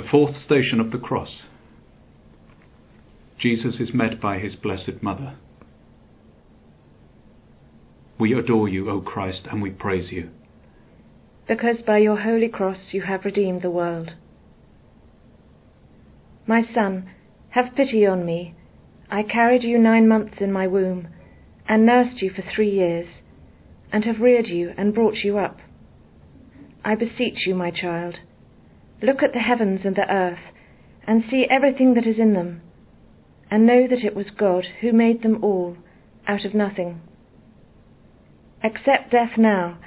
The fourth station of the cross. Jesus is met by his blessed mother. We adore you, O Christ, and we praise you. Because by your holy cross you have redeemed the world. My son, have pity on me. I carried you nine months in my womb, and nursed you for three years, and have reared you and brought you up. I beseech you, my child, look at the heavens and the earth, and see everything that is in them, and know that it was God who made them all out of nothing. Accept death now,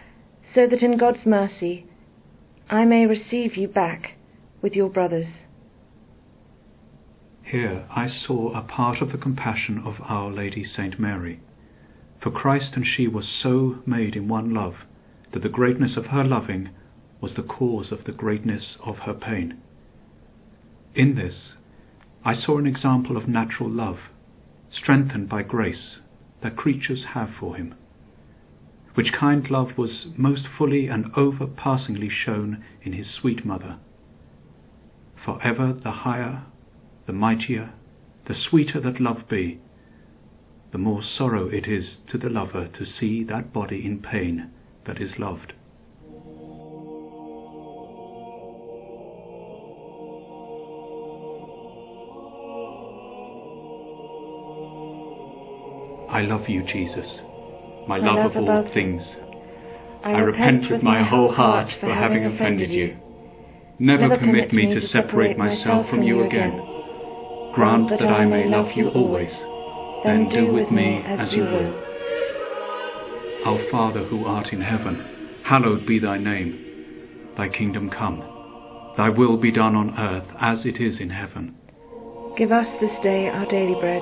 so that in God's mercy I may receive you back with your brothers. Here I saw a part of the compassion of Our Lady Saint Mary. For Christ and she were so made in one love that the greatness of her loving was the cause of the greatness of her pain. In this I saw an example of natural love, strengthened by grace that creatures have for him, which kind love was most fully and overpassingly shown in his sweet mother. For ever the higher the mightier, the sweeter that love be, the more sorrow it is to the lover to see that body in pain that is loved. I love you, Jesus, my love, of all things. I repent with my whole heart for having offended you. Never permit me to separate myself from you again Grant that I may love you always, then do with me as you will. Our Father who art in heaven, hallowed be thy name. Thy kingdom come, thy will be done on earth as it is in heaven. Give us this day our daily bread,